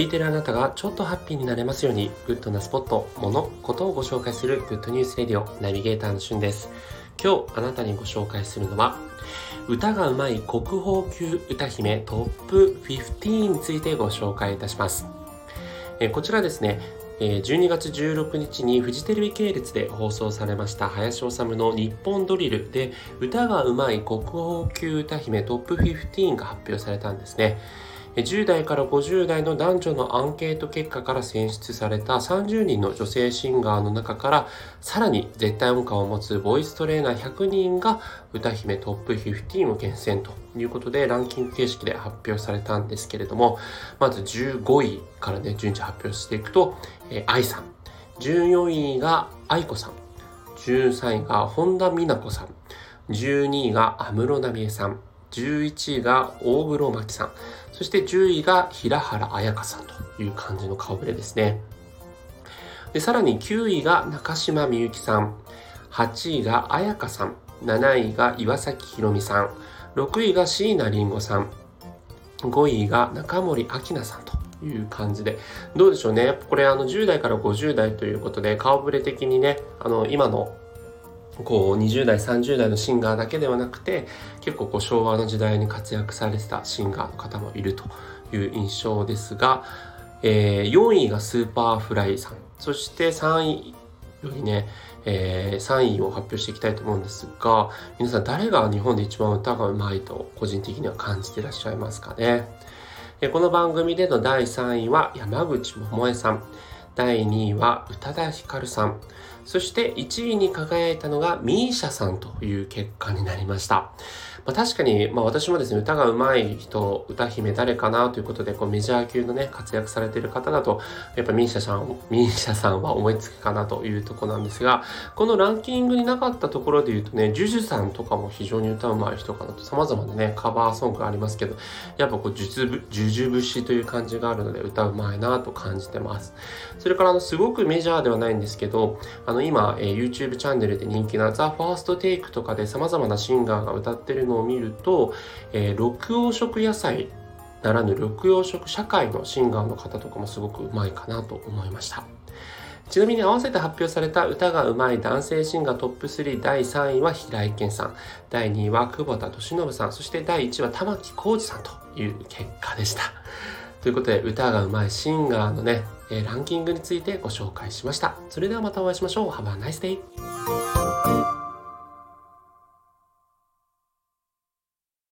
聞いてるあなたがちょっとハッピーになれますように、グッドなスポット、もの、ことをご紹介するグッドニュースレディオナビゲーターのしゅんです。今日あなたにご紹介するのは、歌がうまい国宝級歌姫トップ15についてご紹介いたします。えこちらですね、12月16日にフジテレビ系列で放送されました林修の日本ドリルで歌がうまい国宝級歌姫トップ15が発表されたんですね。10代から50代の男女のアンケート結果から選出された30人の女性シンガーの中からさらに絶対音感を持つボイストレーナー100人が歌姫トップ15を厳選ということでランキング形式で発表されたんですけれどもまず15位からね順次発表していくと、えー、愛さん。14位が愛子さん。13位が本田美奈子さん。12位が安室奈美恵さん。11位が大黒摩季さん、そして10位が平原綾香さんという感じの顔ぶれですね。でさらに9位が中島みゆきさん、8位が綾香さん、7位が岩崎宏美さん、6位が椎名林檎さん、5位が中森明菜さんという感じで、どうでしょうね。これあの10代から50代ということで、顔ぶれ的にね、あの今のこう20代30代のシンガーだけではなくて結構こう昭和の時代に活躍されてたシンガーの方もいるという印象ですが、えー、4位が Superfly さん。そして3位よりね、えー、3位を発表していきたいと思うんですが皆さん誰が日本で一番歌がうまいと個人的には感じてらっしゃいますかね？この番組での第3位は山口百恵さん。第2位は宇多田ヒカルさん。そして1位に輝いたのが misia さんという結果になりました。まあ、確かに、まあ、私もですね、歌が上手い人、歌姫誰かなということで、こうメジャー級のね、活躍されている方だと、やっぱミーシャさん、ミーシャさんは思いつくかなというとこなんですが、このランキングになかったところで言うとね、ジュジュさんとかも非常に歌うまい人かなと、様々なね、カバーソングありますけど、やっぱこう、ジュジュ節という感じがあるので、歌うまいなと感じてます。それから、あの、すごくメジャーではないんですけど、あの、今、えー、YouTube チャンネルで人気な The First Take とかで様々なシンガーが歌ってるのを見ると、えー、緑黄色野菜ならぬ緑黄色社会のシンガーの方とかもすごくうまいかなと思いました。ちなみに合わせて発表された歌がうまい男性シンガートップ3第3位は平井堅さん、第2位は久保田利伸さん、そして第1位は玉置浩二さんという結果でした。ということで歌がうまいシンガーのね、ランキングについてご紹介しました。それではまたお会いしましょう。Have a nice day!